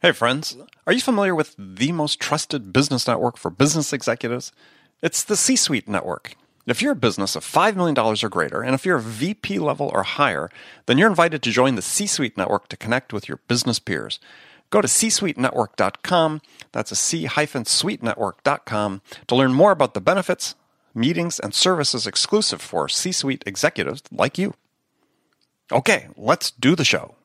Hey, friends. Are you familiar with the most trusted business network for business executives? It's the C Suite Network. If you're a business of $5 million or greater, and if you're a VP level or higher, then you're invited to join the C Suite Network to connect with your business peers. Go to csuitenetwork.com, that's a C suite network.com, to learn more about the benefits, meetings, and services exclusive for C Suite executives like you. Okay, let's do the show.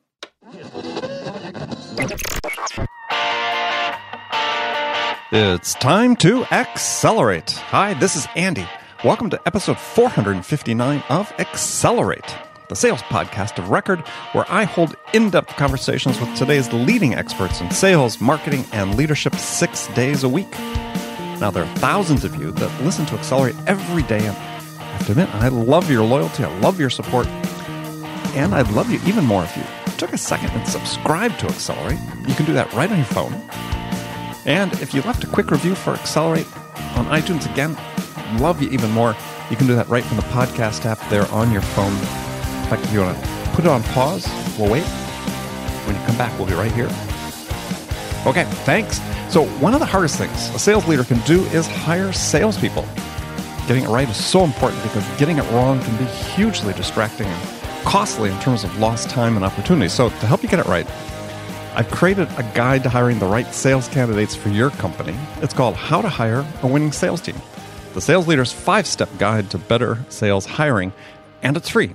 It's time to accelerate. Hi, this is Andy. Welcome to episode 459 of Accelerate, the sales podcast of record where I hold in depth conversations with today's leading experts in sales, marketing, and leadership six days a week. Now, there are thousands of you that listen to Accelerate every day, and I have to admit, I love your loyalty, I love your support, and I'd love you even more if you took a second and subscribe to Accelerate. You can do that right on your phone. And if you left a quick review for Accelerate on iTunes, again, love you even more. You can do that right from the podcast app there on your phone. In fact, if you want to put it on pause, we'll wait. When you come back, we'll be right here. Okay, thanks. So, one of the hardest things a sales leader can do is hire salespeople. Getting it right is so important because getting it wrong can be hugely distracting and costly in terms of lost time and opportunity. So, to help you get it right, I've created a guide to hiring the right sales candidates for your company. It's called How to Hire a Winning Sales Team. The sales leader's five step guide to better sales hiring, and it's free.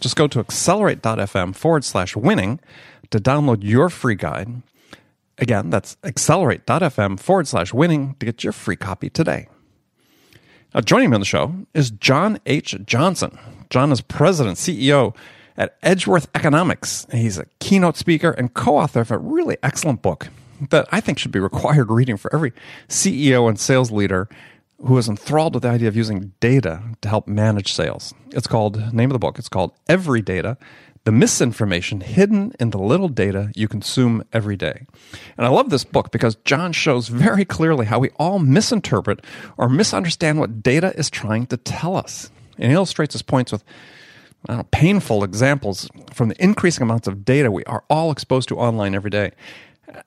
Just go to accelerate.fm forward slash winning to download your free guide. Again, that's accelerate.fm forward slash winning to get your free copy today. Now, joining me on the show is John H. Johnson. John is president, CEO at Edgeworth Economics. He's a keynote speaker and co author of a really excellent book that I think should be required reading for every CEO and sales leader who is enthralled with the idea of using data to help manage sales. It's called, name of the book, it's called Everydata The Misinformation Hidden in the Little Data You Consume Every Day. And I love this book because John shows very clearly how we all misinterpret or misunderstand what data is trying to tell us. And he illustrates his points with know, painful examples from the increasing amounts of data we are all exposed to online every day.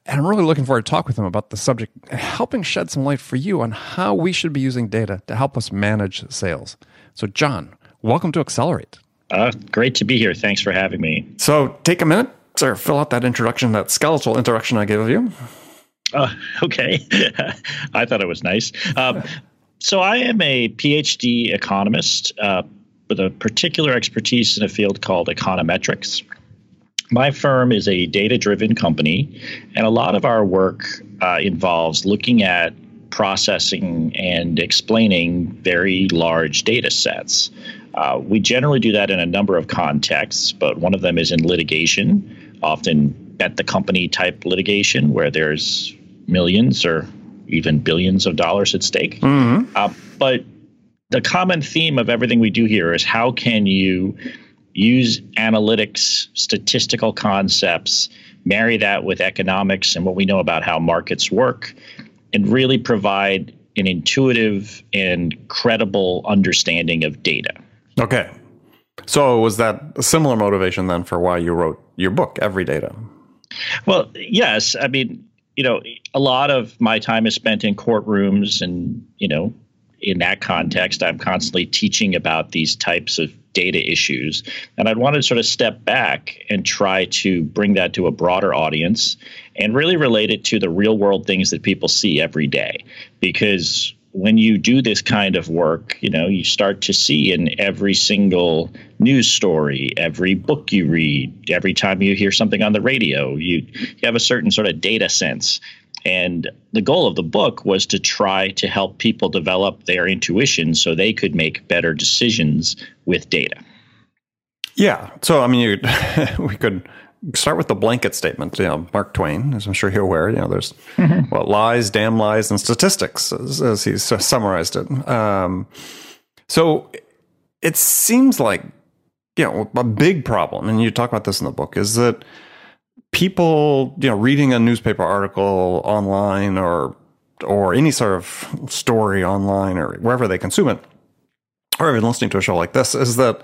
And I'm really looking forward to talk with him about the subject, helping shed some light for you on how we should be using data to help us manage sales. So, John, welcome to Accelerate. Uh, great to be here. Thanks for having me. So, take a minute, sir, fill out that introduction, that skeletal introduction I gave of you. Uh, okay. I thought it was nice. Um, so, I am a PhD economist. Uh, with a particular expertise in a field called econometrics. My firm is a data driven company, and a lot of our work uh, involves looking at processing and explaining very large data sets. Uh, we generally do that in a number of contexts, but one of them is in litigation, often bet the company type litigation where there's millions or even billions of dollars at stake. Mm-hmm. Uh, but the common theme of everything we do here is how can you use analytics, statistical concepts, marry that with economics and what we know about how markets work, and really provide an intuitive and credible understanding of data. Okay. So was that a similar motivation then for why you wrote your book, Everydata? Well, yes. I mean, you know, a lot of my time is spent in courtrooms and, you know, in that context, I'm constantly teaching about these types of data issues. And I'd want to sort of step back and try to bring that to a broader audience and really relate it to the real world things that people see every day. Because when you do this kind of work, you know, you start to see in every single news story, every book you read, every time you hear something on the radio, you, you have a certain sort of data sense and the goal of the book was to try to help people develop their intuition so they could make better decisions with data. Yeah. So, I mean, you, we could start with the blanket statement. You know, Mark Twain, as I'm sure you're aware, you know, there's mm-hmm. well, lies, damn lies, and statistics, as, as he's summarized it. Um, so it seems like, you know, a big problem, and you talk about this in the book, is that people, you know, reading a newspaper article online or or any sort of story online or wherever they consume it, or even listening to a show like this, is that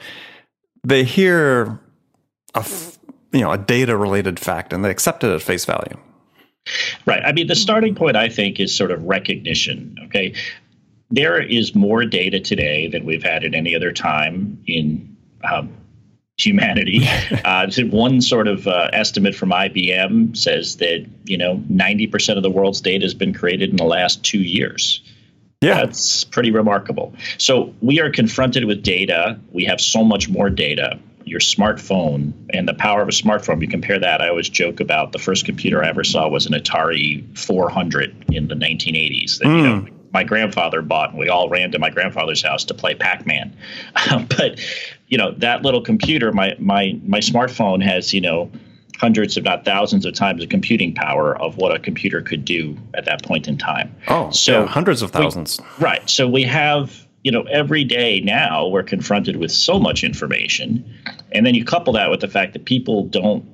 they hear a you know a data related fact and they accept it at face value. Right. I mean, the starting point, I think, is sort of recognition. Okay. There is more data today than we've had at any other time in um, humanity. Uh, one sort of uh, estimate from IBM says that you know 90% of the world's data has been created in the last two years. Yeah, that's pretty remarkable. So we are confronted with data. We have so much more data. Your smartphone and the power of a smartphone. You compare that. I always joke about the first computer I ever saw was an Atari 400 in the 1980s. That, mm. you know, hmm. my grandfather bought, and we all ran to my grandfather's house to play Pac-Man. but you know that little computer, my my my smartphone has you know hundreds, if not thousands, of times the computing power of what a computer could do at that point in time. Oh, so yeah, hundreds of thousands. We, right. So we have you know every day now we're confronted with so much information, and then you couple that with the fact that people don't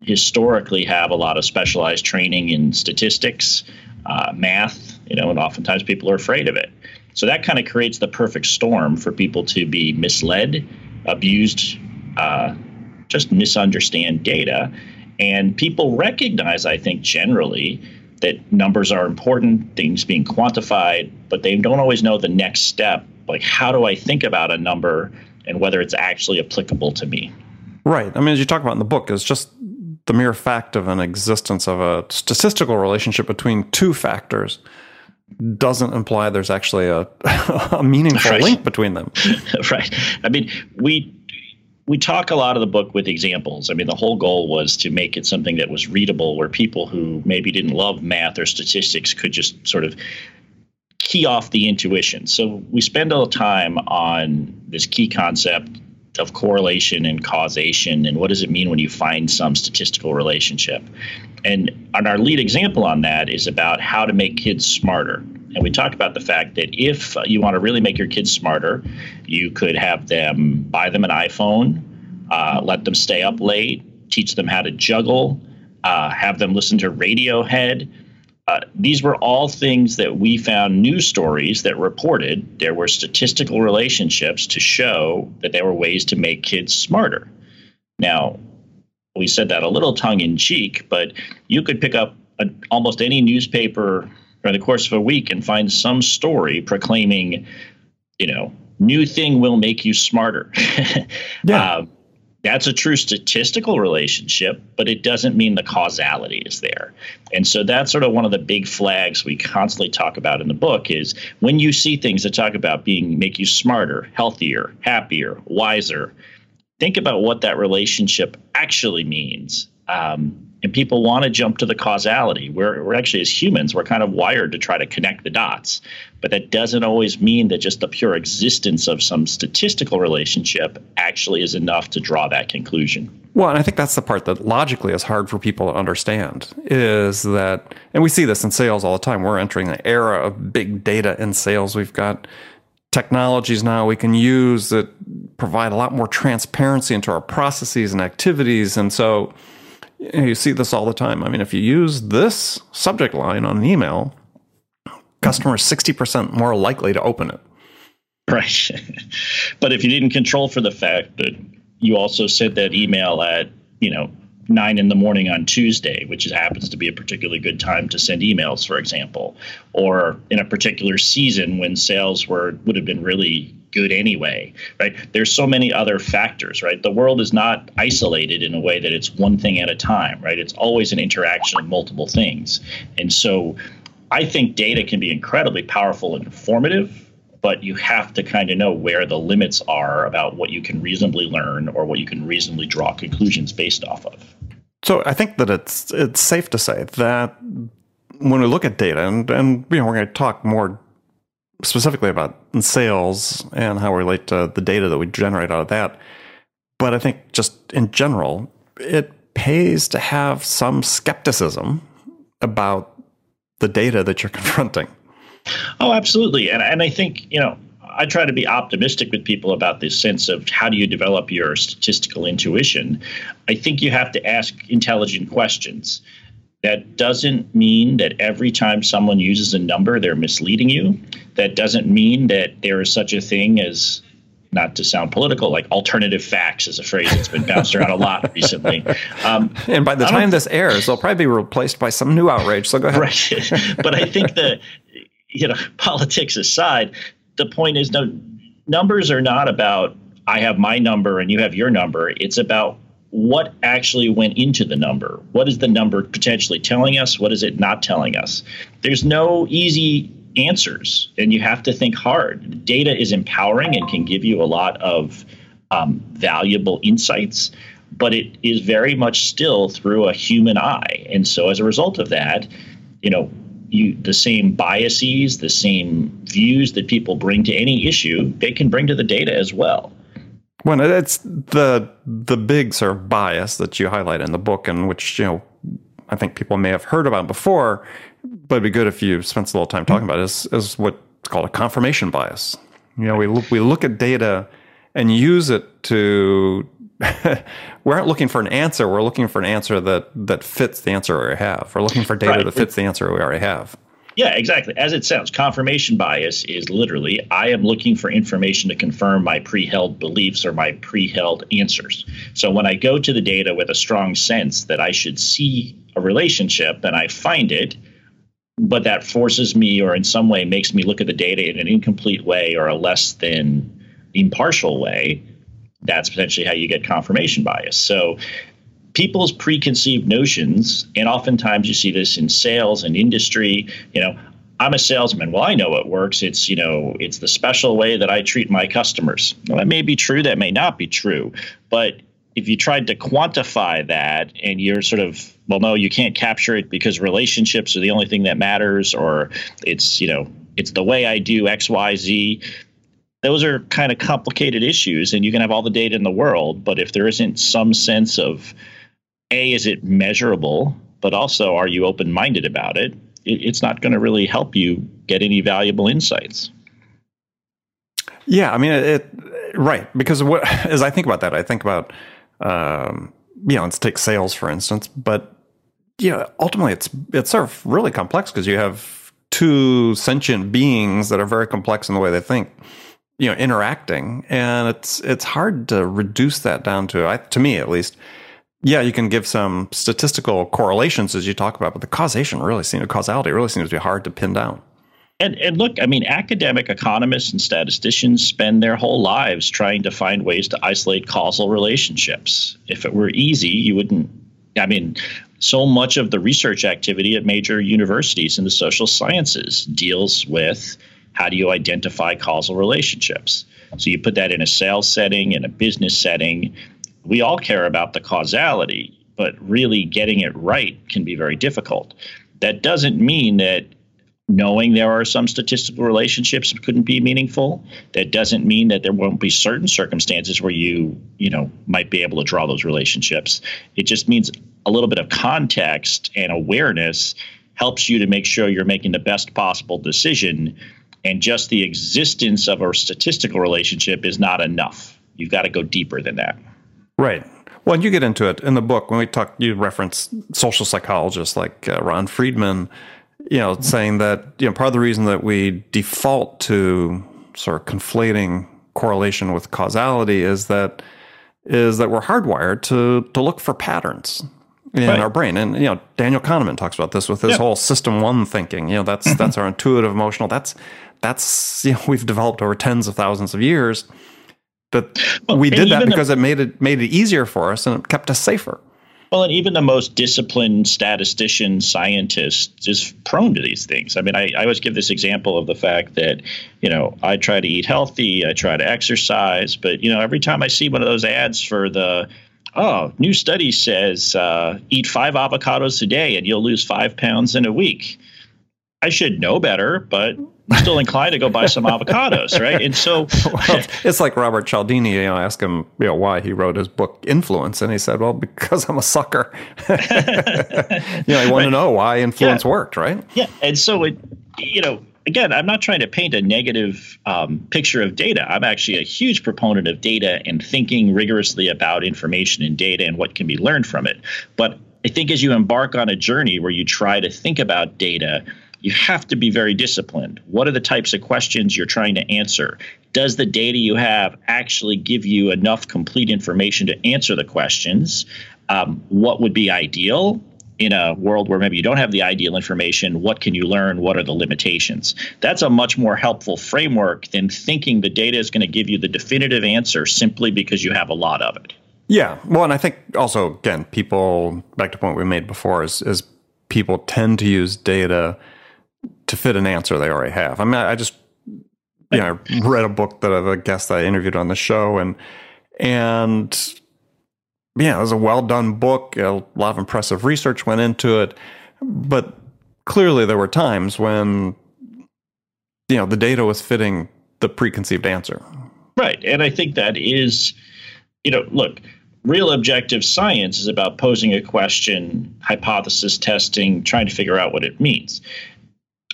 historically have a lot of specialized training in statistics, uh, math, you know, and oftentimes people are afraid of it. So that kind of creates the perfect storm for people to be misled, abused, uh, just misunderstand data. And people recognize, I think, generally that numbers are important, things being quantified, but they don't always know the next step. Like, how do I think about a number and whether it's actually applicable to me? Right. I mean, as you talk about in the book, it's just the mere fact of an existence of a statistical relationship between two factors doesn't imply there's actually a, a meaningful right. link between them. right. I mean, we we talk a lot of the book with examples. I mean, the whole goal was to make it something that was readable, where people who maybe didn't love math or statistics could just sort of key off the intuition. So we spend a little time on this key concept of correlation and causation and what does it mean when you find some statistical relationship. And, and our lead example on that is about how to make kids smarter. And we talked about the fact that if you want to really make your kids smarter, you could have them buy them an iPhone, uh, let them stay up late, teach them how to juggle, uh, have them listen to Radiohead, uh, these were all things that we found news stories that reported there were statistical relationships to show that there were ways to make kids smarter. Now, we said that a little tongue in cheek, but you could pick up a, almost any newspaper during the course of a week and find some story proclaiming, you know, new thing will make you smarter. yeah. Um, that's a true statistical relationship, but it doesn't mean the causality is there. And so that's sort of one of the big flags we constantly talk about in the book is when you see things that talk about being make you smarter, healthier, happier, wiser, think about what that relationship actually means. Um, and people want to jump to the causality. We're, we're actually, as humans, we're kind of wired to try to connect the dots. But that doesn't always mean that just the pure existence of some statistical relationship actually is enough to draw that conclusion. Well, and I think that's the part that logically is hard for people to understand is that, and we see this in sales all the time. We're entering an era of big data in sales. We've got technologies now we can use that provide a lot more transparency into our processes and activities. And so, you see this all the time. I mean, if you use this subject line on an email, customers 60% more likely to open it. Right. but if you didn't control for the fact that you also sent that email at, you know, nine in the morning on Tuesday, which happens to be a particularly good time to send emails, for example, or in a particular season when sales were would have been really good anyway, right? There's so many other factors, right? The world is not isolated in a way that it's one thing at a time, right? It's always an interaction of multiple things. And so I think data can be incredibly powerful and informative but you have to kind of know where the limits are about what you can reasonably learn or what you can reasonably draw conclusions based off of. So I think that it's it's safe to say that when we look at data, and, and you know we're going to talk more specifically about sales and how we relate to the data that we generate out of that. But I think just in general, it pays to have some skepticism about the data that you're confronting. Oh, absolutely. And, and I think, you know, I try to be optimistic with people about this sense of how do you develop your statistical intuition. I think you have to ask intelligent questions. That doesn't mean that every time someone uses a number, they're misleading you. That doesn't mean that there is such a thing as not to sound political, like alternative facts is a phrase that's been bounced around a lot recently. Um, and by the time this airs, they'll probably be replaced by some new outrage. So go ahead. Right. but I think that, you know, politics aside, the point is no, numbers are not about I have my number and you have your number. It's about what actually went into the number. What is the number potentially telling us? What is it not telling us? There's no easy answers, and you have to think hard. Data is empowering and can give you a lot of um, valuable insights, but it is very much still through a human eye. And so, as a result of that, you know, you the same biases, the same views that people bring to any issue, they can bring to the data as well. Well, it's the the big sort of bias that you highlight in the book, and which you know I think people may have heard about before, but it'd be good if you spent a little time talking mm-hmm. about it, is, is what's called a confirmation bias. You know, we look, we look at data and use it to. we aren't looking for an answer. We're looking for an answer that that fits the answer we already have. We're looking for data right. that fits the answer we already have. Yeah, exactly. As it sounds, confirmation bias is literally I am looking for information to confirm my pre held beliefs or my pre held answers. So when I go to the data with a strong sense that I should see a relationship and I find it, but that forces me or in some way makes me look at the data in an incomplete way or a less than impartial way, that's potentially how you get confirmation bias. So people's preconceived notions, and oftentimes you see this in sales and industry, you know, I'm a salesman. Well, I know it works. It's, you know, it's the special way that I treat my customers. Well, that may be true, that may not be true. But if you tried to quantify that and you're sort of well no you can't capture it because relationships are the only thing that matters or it's you know it's the way i do xyz those are kind of complicated issues and you can have all the data in the world but if there isn't some sense of a is it measurable but also are you open-minded about it, it it's not going to really help you get any valuable insights yeah i mean it, it right because what as i think about that i think about um, you know, let's take sales for instance. But yeah, ultimately, it's it's sort of really complex because you have two sentient beings that are very complex in the way they think, you know, interacting, and it's it's hard to reduce that down to, I, to me at least. Yeah, you can give some statistical correlations as you talk about, but the causation really seems, causality really seems to be hard to pin down. And, and look, I mean, academic economists and statisticians spend their whole lives trying to find ways to isolate causal relationships. If it were easy, you wouldn't. I mean, so much of the research activity at major universities in the social sciences deals with how do you identify causal relationships. So you put that in a sales setting, in a business setting. We all care about the causality, but really getting it right can be very difficult. That doesn't mean that knowing there are some statistical relationships couldn't be meaningful. That doesn't mean that there won't be certain circumstances where you you know might be able to draw those relationships. It just means a little bit of context and awareness helps you to make sure you're making the best possible decision and just the existence of a statistical relationship is not enough. You've got to go deeper than that right well, and you get into it in the book when we talk. You reference social psychologists like uh, Ron Friedman, you know, saying that you know part of the reason that we default to sort of conflating correlation with causality is that is that we're hardwired to to look for patterns in right. our brain. And you know, Daniel Kahneman talks about this with his whole system one thinking. You know, that's mm-hmm. that's our intuitive emotional. That's that's you know we've developed over tens of thousands of years. But well, we did that because the, it made it made it easier for us and it kept us safer. Well, and even the most disciplined statistician scientist is prone to these things. I mean, I, I always give this example of the fact that, you know, I try to eat healthy, I try to exercise, but, you know, every time I see one of those ads for the, oh, new study says uh, eat five avocados a day and you'll lose five pounds in a week. I should know better, but still inclined to go buy some avocados, right? And so well, it's like Robert Cialdini, you know, ask him, you know, why he wrote his book Influence, and he said, "Well, because I'm a sucker." you know, I want right. to know why influence yeah. worked, right? Yeah, and so it, you know, again, I'm not trying to paint a negative um, picture of data. I'm actually a huge proponent of data and thinking rigorously about information and data and what can be learned from it. But I think as you embark on a journey where you try to think about data you have to be very disciplined. What are the types of questions you're trying to answer? Does the data you have actually give you enough complete information to answer the questions? Um, what would be ideal? in a world where maybe you don't have the ideal information, what can you learn? What are the limitations? That's a much more helpful framework than thinking the data is going to give you the definitive answer simply because you have a lot of it. Yeah. Well, and I think also, again, people, back to point we made before, is, is people tend to use data to fit an answer they already have. I mean, I just, you know, read a book that of a guest that I interviewed on the show and, and yeah, it was a well done book. A lot of impressive research went into it, but clearly there were times when you know the data was fitting the preconceived answer. Right, and I think that is, you know, look, real objective science is about posing a question, hypothesis testing, trying to figure out what it means.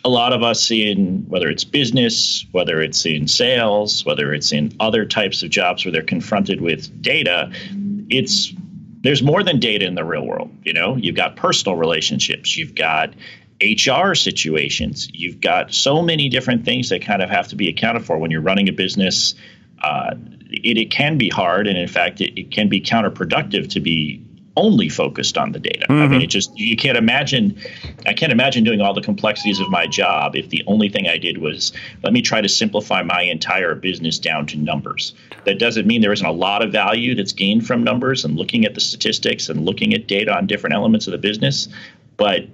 A lot of us in whether it's business, whether it's in sales, whether it's in other types of jobs where they're confronted with data, it's there's more than data in the real world. You know, you've got personal relationships, you've got HR situations, you've got so many different things that kind of have to be accounted for when you're running a business. Uh, it, it can be hard, and in fact, it, it can be counterproductive to be only focused on the data. Mm-hmm. I mean, mm-hmm. it just you can't imagine. I can't imagine doing all the complexities of my job if the only thing I did was let me try to simplify my entire business down to numbers. That doesn't mean there isn't a lot of value that's gained from numbers and looking at the statistics and looking at data on different elements of the business, but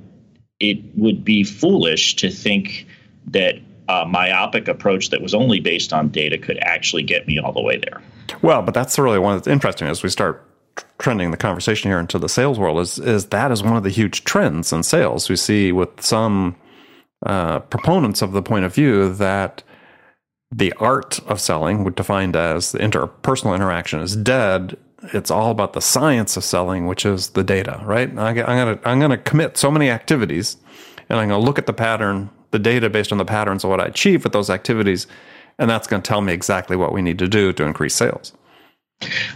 it would be foolish to think that a myopic approach that was only based on data could actually get me all the way there. Well, but that's really one that's interesting as we start trending the conversation here into the sales world is is that is one of the huge trends in sales we see with some uh, proponents of the point of view that the art of selling, defined as the interpersonal interaction, is dead. It's all about the science of selling, which is the data, right? I, am gonna I'm gonna commit so many activities, and I'm gonna look at the pattern, the data based on the patterns of what I achieve with those activities, and that's gonna tell me exactly what we need to do to increase sales.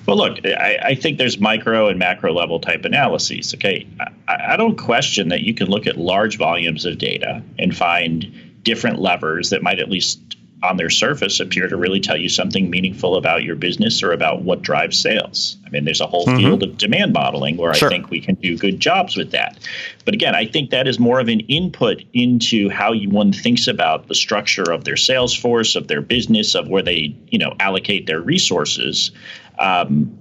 Well, look, I, I, think there's micro and macro level type analyses. Okay, I, I, don't question that you can look at large volumes of data and find different levers that might at least on their surface appear to really tell you something meaningful about your business or about what drives sales. I mean, there's a whole mm-hmm. field of demand modeling where sure. I think we can do good jobs with that. But again, I think that is more of an input into how you, one thinks about the structure of their sales force, of their business, of where they, you know, allocate their resources. Um,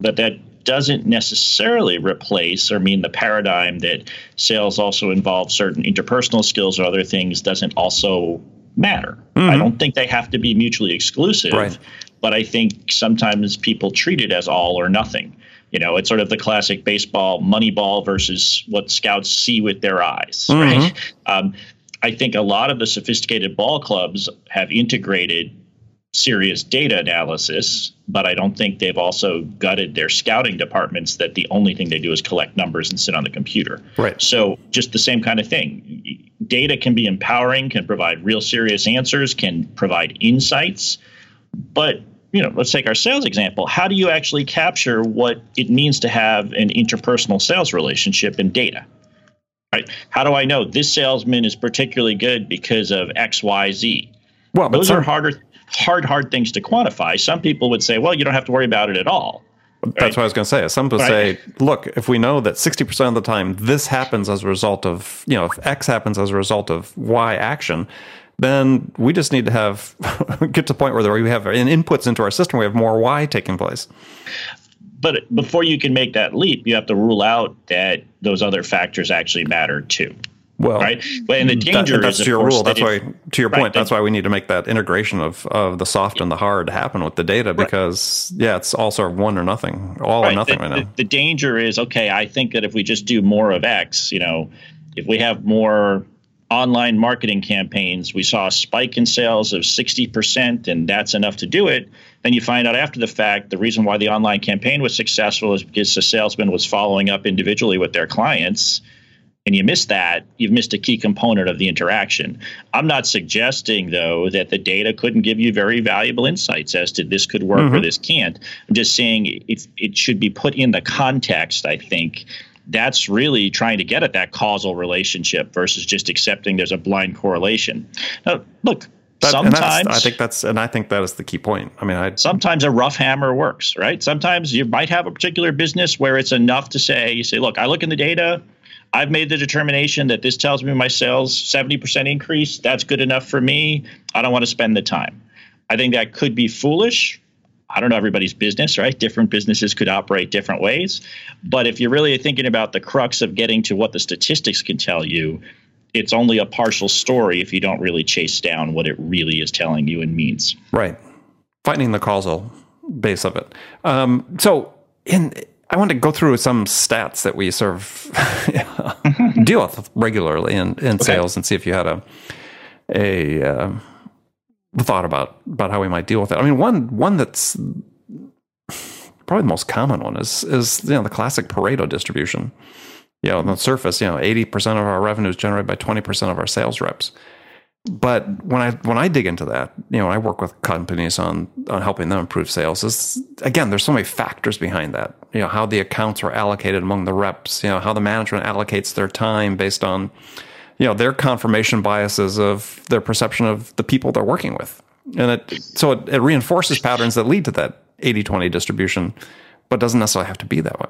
but that doesn't necessarily replace or mean the paradigm that sales also involves certain interpersonal skills or other things doesn't also matter. Mm-hmm. I don't think they have to be mutually exclusive, right. but I think sometimes people treat it as all or nothing. You know, it's sort of the classic baseball Moneyball versus what scouts see with their eyes, mm-hmm. right? Um, I think a lot of the sophisticated ball clubs have integrated serious data analysis, but I don't think they've also gutted their scouting departments that the only thing they do is collect numbers and sit on the computer. Right. So just the same kind of thing. Data can be empowering, can provide real serious answers, can provide insights, but you know, let's take our sales example. How do you actually capture what it means to have an interpersonal sales relationship in data? Right? How do I know this salesman is particularly good because of X, Y, Z? Well, those some, are harder hard, hard things to quantify. Some people would say, well, you don't have to worry about it at all. Right? That's what I was going to say. Some people right. say, look, if we know that 60% of the time this happens as a result of, you know, if X happens as a result of Y action, then we just need to have get to the point where we have inputs into our system, we have more Y taking place. But before you can make that leap, you have to rule out that those other factors actually matter too. Well, right. But and the danger that, that's is, to your rule. That's why, to your right, point, that's why we need to make that integration of, of the soft and the hard happen with the data because, right. yeah, it's all sort of one or nothing, all right. or nothing the, right now. The, the danger is okay. I think that if we just do more of X, you know, if we have more online marketing campaigns, we saw a spike in sales of 60%, and that's enough to do it. Then you find out after the fact the reason why the online campaign was successful is because the salesman was following up individually with their clients and you miss that, you've missed a key component of the interaction. I'm not suggesting, though, that the data couldn't give you very valuable insights as to this could work mm-hmm. or this can't. I'm just saying it, it should be put in the context, I think, that's really trying to get at that causal relationship versus just accepting there's a blind correlation. Now, look, that, sometimes I think that's and I think that is the key point. I mean, I sometimes a rough hammer works, right? Sometimes you might have a particular business where it's enough to say you say, look, I look in the data, I've made the determination that this tells me my sales 70% increase. That's good enough for me. I don't want to spend the time. I think that could be foolish. I don't know everybody's business, right? Different businesses could operate different ways. But if you're really thinking about the crux of getting to what the statistics can tell you, it's only a partial story if you don't really chase down what it really is telling you and means. Right. Finding the causal base of it. Um, so, in I want to go through some stats that we sort of deal with regularly in, in okay. sales and see if you had a a uh, thought about about how we might deal with it. I mean, one one that's probably the most common one is is you know the classic Pareto distribution. You know, on the surface, you know, eighty percent of our revenue is generated by twenty percent of our sales reps but when I when I dig into that, you know, I work with companies on on helping them improve sales. Is again, there's so many factors behind that. You know, how the accounts are allocated among the reps. You know, how the management allocates their time based on, you know, their confirmation biases of their perception of the people they're working with, and it so it, it reinforces patterns that lead to that 80-20 distribution, but doesn't necessarily have to be that way.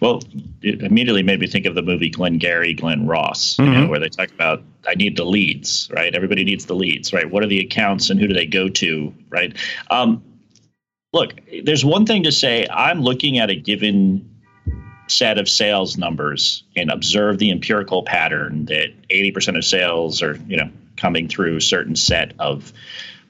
Well, it immediately made me think of the movie Glenn Gary, Glen Ross, mm-hmm. you know, where they talk about I need the leads, right? Everybody needs the leads, right? What are the accounts and who do they go to, right? Um, look, there's one thing to say. I'm looking at a given set of sales numbers and observe the empirical pattern that 80% of sales are, you know, coming through a certain set of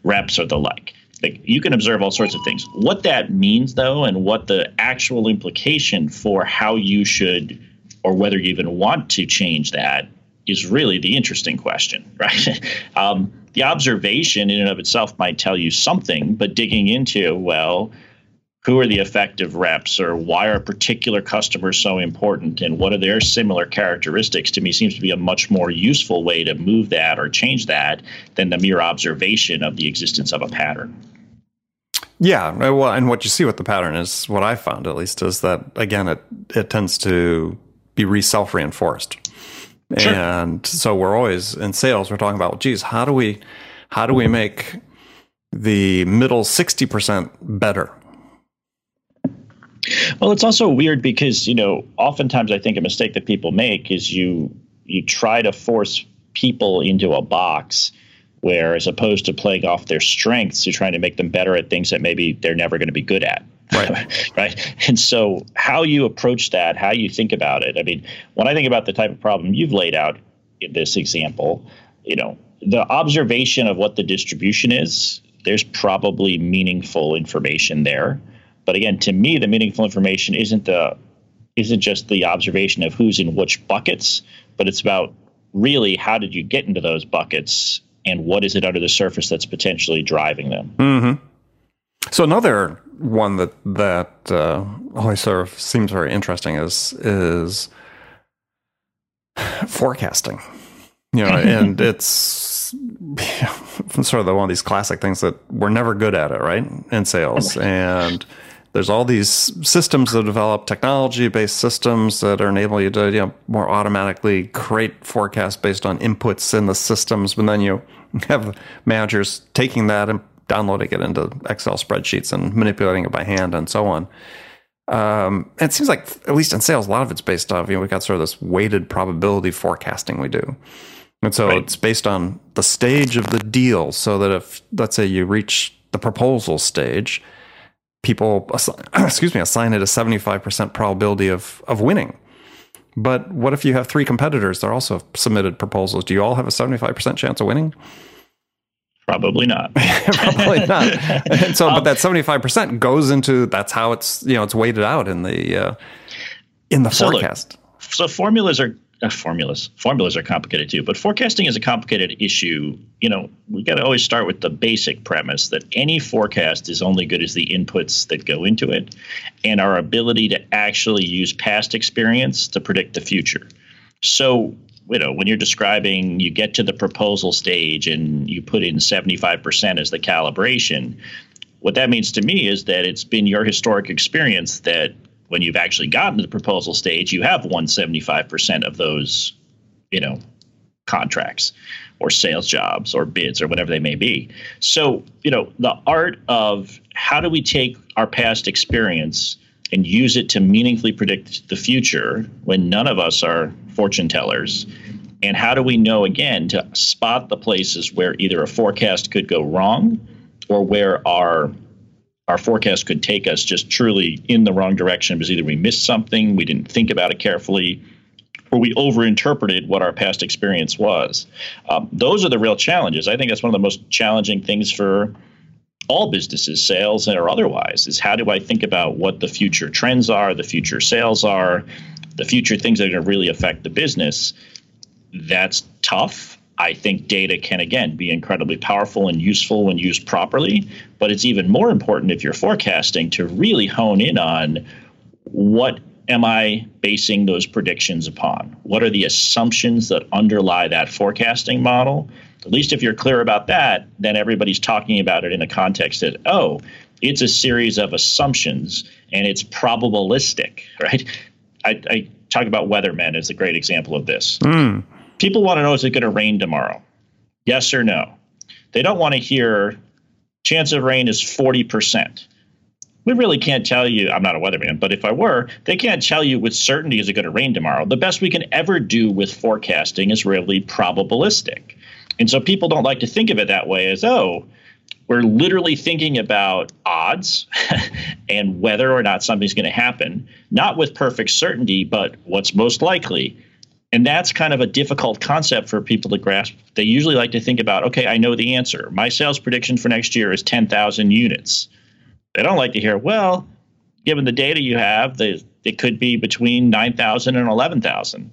reps or the like like you can observe all sorts of things. What that means, though, and what the actual implication for how you should or whether you even want to change that is really the interesting question, right? um, the observation in and of itself might tell you something, but digging into, well, who are the effective reps or why are particular customers so important and what are their similar characteristics to me seems to be a much more useful way to move that or change that than the mere observation of the existence of a pattern. Yeah, uh, well, and what you see with the pattern is what I found at least is that again it it tends to be re self reinforced, sure. and so we're always in sales. We're talking about, geez, how do we how do we make the middle sixty percent better? Well, it's also weird because you know, oftentimes I think a mistake that people make is you you try to force people into a box where as opposed to playing off their strengths, you're trying to make them better at things that maybe they're never going to be good at. Right. right. And so how you approach that, how you think about it. I mean, when I think about the type of problem you've laid out in this example, you know, the observation of what the distribution is, there's probably meaningful information there. But again, to me, the meaningful information isn't the isn't just the observation of who's in which buckets, but it's about really how did you get into those buckets and what is it under the surface that's potentially driving them. Mm-hmm. So another one that that uh, always sort of seems very interesting is is forecasting. You know, and it's sort of the one of these classic things that we're never good at it, right? In sales and there's all these systems that develop technology based systems that are enable you to you know more automatically create forecasts based on inputs in the systems but then you have managers taking that and downloading it into excel spreadsheets and manipulating it by hand and so on um, it seems like at least in sales a lot of it's based off you know we've got sort of this weighted probability forecasting we do and so right. it's based on the stage of the deal so that if let's say you reach the proposal stage people, excuse me, assign it a 75% probability of, of winning. But what if you have three competitors that also submitted proposals? Do you all have a 75% chance of winning? Probably not. Probably not. And so, um, but that 75% goes into that's how it's, you know, it's weighted out in the, uh, in the so forecast. Look, so formulas are uh, formulas. Formulas are complicated too, but forecasting is a complicated issue. You know, we got to always start with the basic premise that any forecast is only good as the inputs that go into it, and our ability to actually use past experience to predict the future. So, you know, when you're describing, you get to the proposal stage and you put in 75% as the calibration. What that means to me is that it's been your historic experience that when you've actually gotten to the proposal stage, you have 175% of those, you know, contracts or sales jobs or bids or whatever they may be. So, you know, the art of how do we take our past experience and use it to meaningfully predict the future when none of us are fortune tellers? And how do we know again to spot the places where either a forecast could go wrong or where our our forecast could take us just truly in the wrong direction because either we missed something, we didn't think about it carefully, or we overinterpreted what our past experience was. Um, those are the real challenges. I think that's one of the most challenging things for all businesses, sales or otherwise, is how do I think about what the future trends are, the future sales are, the future things that are going to really affect the business. That's tough. I think data can, again, be incredibly powerful and useful when used properly. But it's even more important if you're forecasting to really hone in on what am I basing those predictions upon? What are the assumptions that underlie that forecasting model? At least if you're clear about that, then everybody's talking about it in a context that, oh, it's a series of assumptions and it's probabilistic, right? I, I talk about weathermen as a great example of this. Mm. People want to know is it going to rain tomorrow? Yes or no? They don't want to hear chance of rain is 40% we really can't tell you. I'm not a weatherman, but if I were, they can't tell you with certainty is it going to rain tomorrow. The best we can ever do with forecasting is really probabilistic. And so people don't like to think of it that way as, oh, we're literally thinking about odds and whether or not something's going to happen, not with perfect certainty, but what's most likely. And that's kind of a difficult concept for people to grasp. They usually like to think about, okay, I know the answer. My sales prediction for next year is 10,000 units. They don't like to hear, well, given the data you have, the, it could be between 9,000 and 11,000.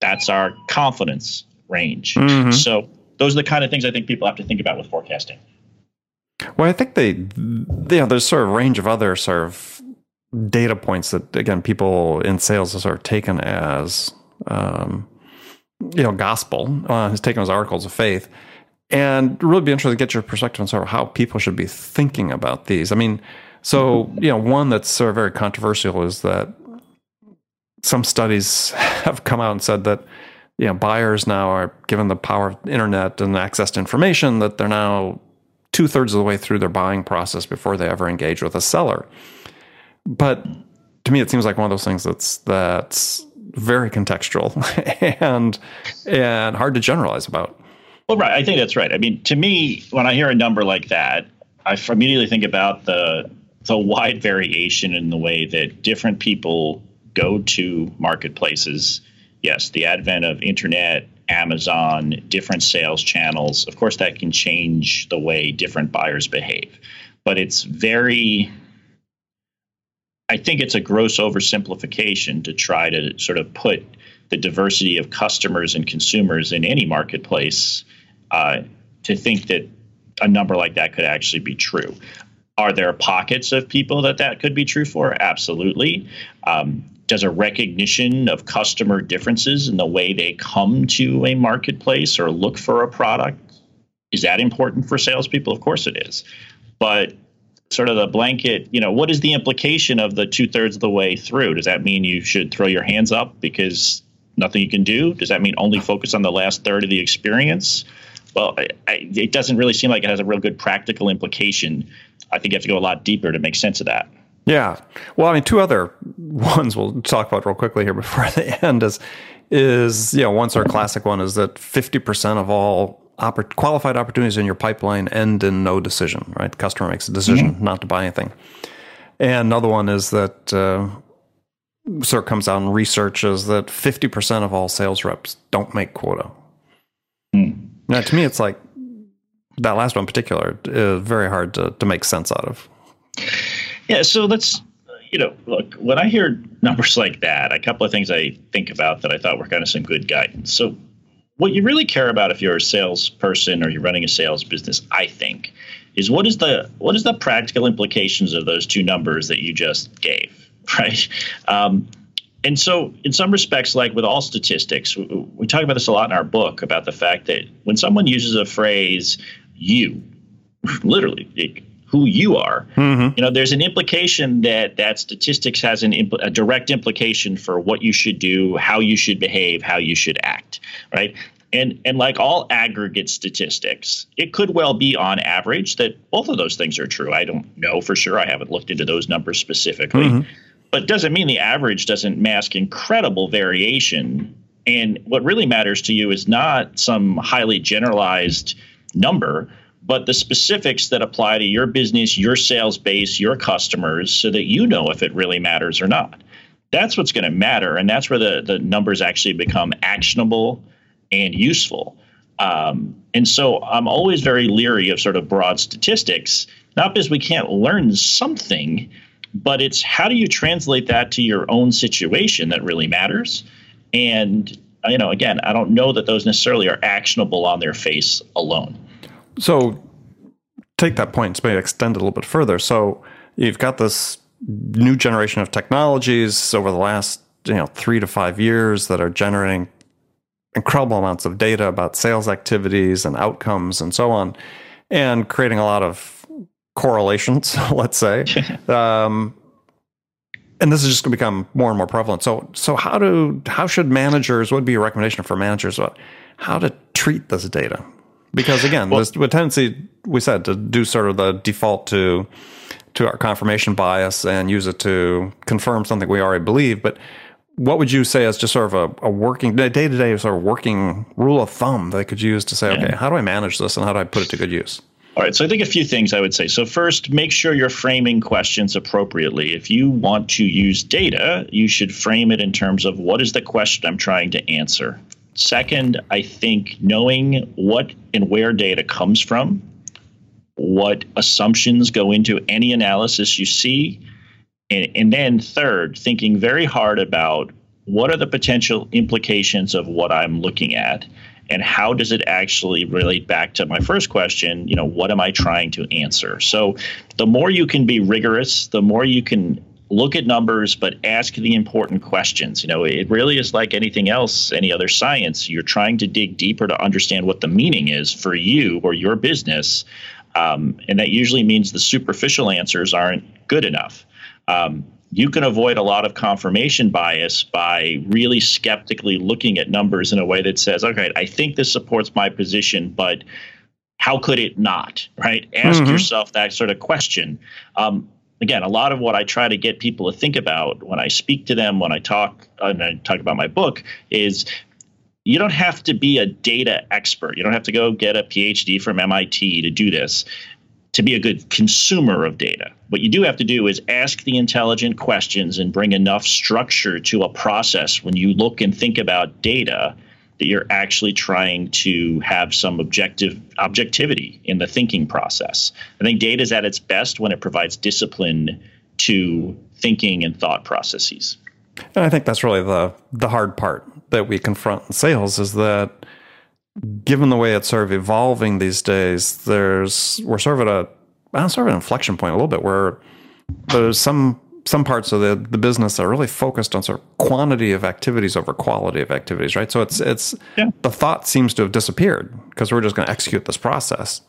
That's our confidence range. Mm-hmm. So those are the kind of things I think people have to think about with forecasting. Well, I think they, you know, there's sort of range of other sort of data points that, again, people in sales are sort of taken as, um, you know, gospel, uh, has taken as articles of faith and really be interested to get your perspective on sort of how people should be thinking about these. I mean, so you know, one that's sort of very controversial is that some studies have come out and said that you know buyers now are given the power of internet and access to information that they're now two thirds of the way through their buying process before they ever engage with a seller. But to me, it seems like one of those things that's that's very contextual and and hard to generalize about. Well, right. I think that's right. I mean, to me, when I hear a number like that, I immediately think about the the wide variation in the way that different people go to marketplaces. Yes, the advent of internet, Amazon, different sales channels. Of course, that can change the way different buyers behave. But it's very I think it's a gross oversimplification to try to sort of put the diversity of customers and consumers in any marketplace uh, to think that a number like that could actually be true. Are there pockets of people that that could be true for? Absolutely. Um, does a recognition of customer differences in the way they come to a marketplace or look for a product is that important for salespeople? Of course it is. But sort of the blanket, you know, what is the implication of the two thirds of the way through? Does that mean you should throw your hands up because nothing you can do? Does that mean only focus on the last third of the experience? Well, I, I, it doesn't really seem like it has a real good practical implication. I think you have to go a lot deeper to make sense of that. Yeah. Well, I mean, two other ones we'll talk about real quickly here before the end is is you know one sort of classic one is that fifty percent of all oppor- qualified opportunities in your pipeline end in no decision. Right, customer makes a decision mm-hmm. not to buy anything. And another one is that uh, sort of comes out and researches that 50% of all sales reps don't make quota. Mm. Now, to me, it's like that last one in particular is very hard to, to make sense out of. Yeah, so let's, you know, look, when I hear numbers like that, a couple of things I think about that I thought were kind of some good guidance. So, what you really care about if you're a salesperson or you're running a sales business, I think, is what is the what is the practical implications of those two numbers that you just gave right? Um, and so, in some respects, like with all statistics, we talk about this a lot in our book about the fact that when someone uses a phrase, you, literally, who you are. Mm-hmm. You know, there's an implication that that statistics has an impl- a direct implication for what you should do, how you should behave, how you should act, right? And and like all aggregate statistics, it could well be on average that both of those things are true. I don't know for sure. I haven't looked into those numbers specifically. Mm-hmm. But doesn't mean the average doesn't mask incredible variation. And what really matters to you is not some highly generalized number, but the specifics that apply to your business, your sales base, your customers, so that you know if it really matters or not. That's what's going to matter. And that's where the, the numbers actually become actionable and useful. Um, and so I'm always very leery of sort of broad statistics, not because we can't learn something, but it's how do you translate that to your own situation that really matters. And, you know, again, I don't know that those necessarily are actionable on their face alone. So take that point maybe extend it a little bit further. So you've got this new generation of technologies over the last you know three to five years that are generating incredible amounts of data about sales activities and outcomes and so on, and creating a lot of correlations, let's say. um, and this is just going to become more and more prevalent. So, so how do how should managers? What would be your recommendation for managers about how to treat this data? Because again, well, there's a tendency we said to do sort of the default to to our confirmation bias and use it to confirm something we already believe, but what would you say as just sort of a, a working day to day sort of working rule of thumb that they could use to say, yeah. okay, how do I manage this and how do I put it to good use? All right, so I think a few things I would say. So, first, make sure you're framing questions appropriately. If you want to use data, you should frame it in terms of what is the question I'm trying to answer. Second, I think knowing what and where data comes from, what assumptions go into any analysis you see, and, and then, third, thinking very hard about what are the potential implications of what I'm looking at? And how does it actually relate back to my first question you know what am i trying to answer? So the more you can be rigorous the more you can look at numbers but ask the important questions. You know it really is like anything else any other science. You're trying to dig deeper to understand what the meaning is for you or your business um, and that usually means the superficial answers aren't good enough um, you can avoid a lot of confirmation bias by really skeptically looking at numbers in a way that says, okay, I think this supports my position, but how could it not? Right? Ask mm-hmm. yourself that sort of question. Um, again, a lot of what I try to get people to think about when I speak to them, when I talk and I talk about my book, is you don't have to be a data expert. You don't have to go get a PhD from MIT to do this to be a good consumer of data. What you do have to do is ask the intelligent questions and bring enough structure to a process when you look and think about data that you're actually trying to have some objective objectivity in the thinking process. I think data is at its best when it provides discipline to thinking and thought processes. And I think that's really the the hard part that we confront in sales is that given the way it's sort of evolving these days, there's we're sort of at a uh, sort of an inflection point a little bit where there's some some parts of the, the business that are really focused on sort of quantity of activities over quality of activities, right? So it's it's yeah. the thought seems to have disappeared because we're just going to execute this process.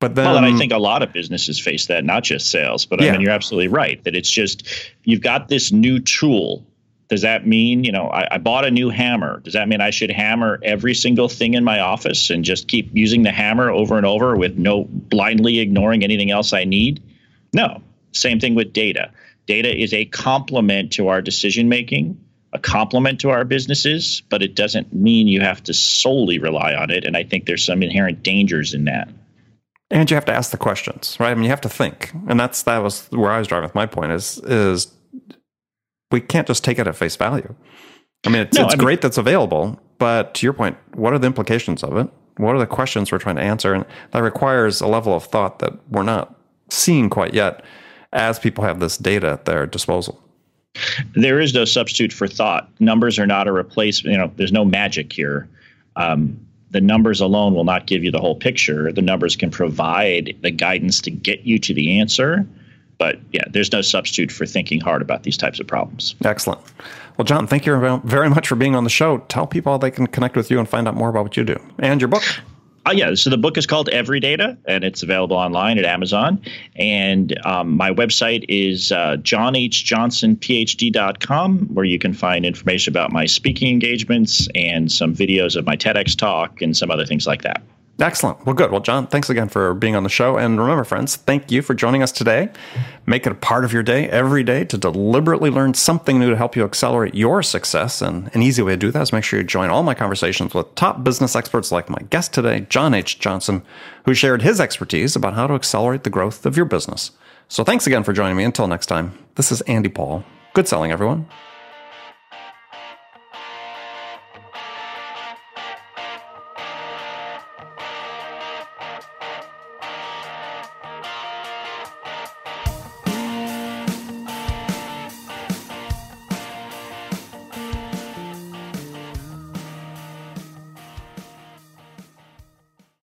But then, well, and I think a lot of businesses face that, not just sales. But yeah. I mean, you're absolutely right that it's just you've got this new tool does that mean, you know, I, I, bought a new hammer? Does that mean I should hammer every single thing in my office and just keep using the hammer over and over with no blindly ignoring anything else I need? No. Same thing with data. Data is a complement to our decision making, a complement to our businesses, but it doesn't mean you have to solely rely on it. And I think there's some inherent dangers in that. And you have to ask the questions, right? I mean, you have to think, and that's that was where I was driving with my point is is we can't just take it at face value. I mean, it's, no, it's I mean, great that's available, but to your point, what are the implications of it? What are the questions we're trying to answer? And that requires a level of thought that we're not seeing quite yet as people have this data at their disposal. There is no substitute for thought. Numbers are not a replacement. You know, there's no magic here. Um, the numbers alone will not give you the whole picture. The numbers can provide the guidance to get you to the answer, but yeah, there's no substitute for thinking hard about these types of problems. Excellent. Well, John, thank you very much for being on the show. Tell people how they can connect with you and find out more about what you do and your book. Uh, yeah, so the book is called Everydata, and it's available online at Amazon. And um, my website is uh, johnhjohnsonphd.com, where you can find information about my speaking engagements and some videos of my TEDx talk and some other things like that. Excellent. Well, good. Well, John, thanks again for being on the show. And remember, friends, thank you for joining us today. Make it a part of your day every day to deliberately learn something new to help you accelerate your success. And an easy way to do that is make sure you join all my conversations with top business experts like my guest today, John H. Johnson, who shared his expertise about how to accelerate the growth of your business. So thanks again for joining me. Until next time, this is Andy Paul. Good selling, everyone.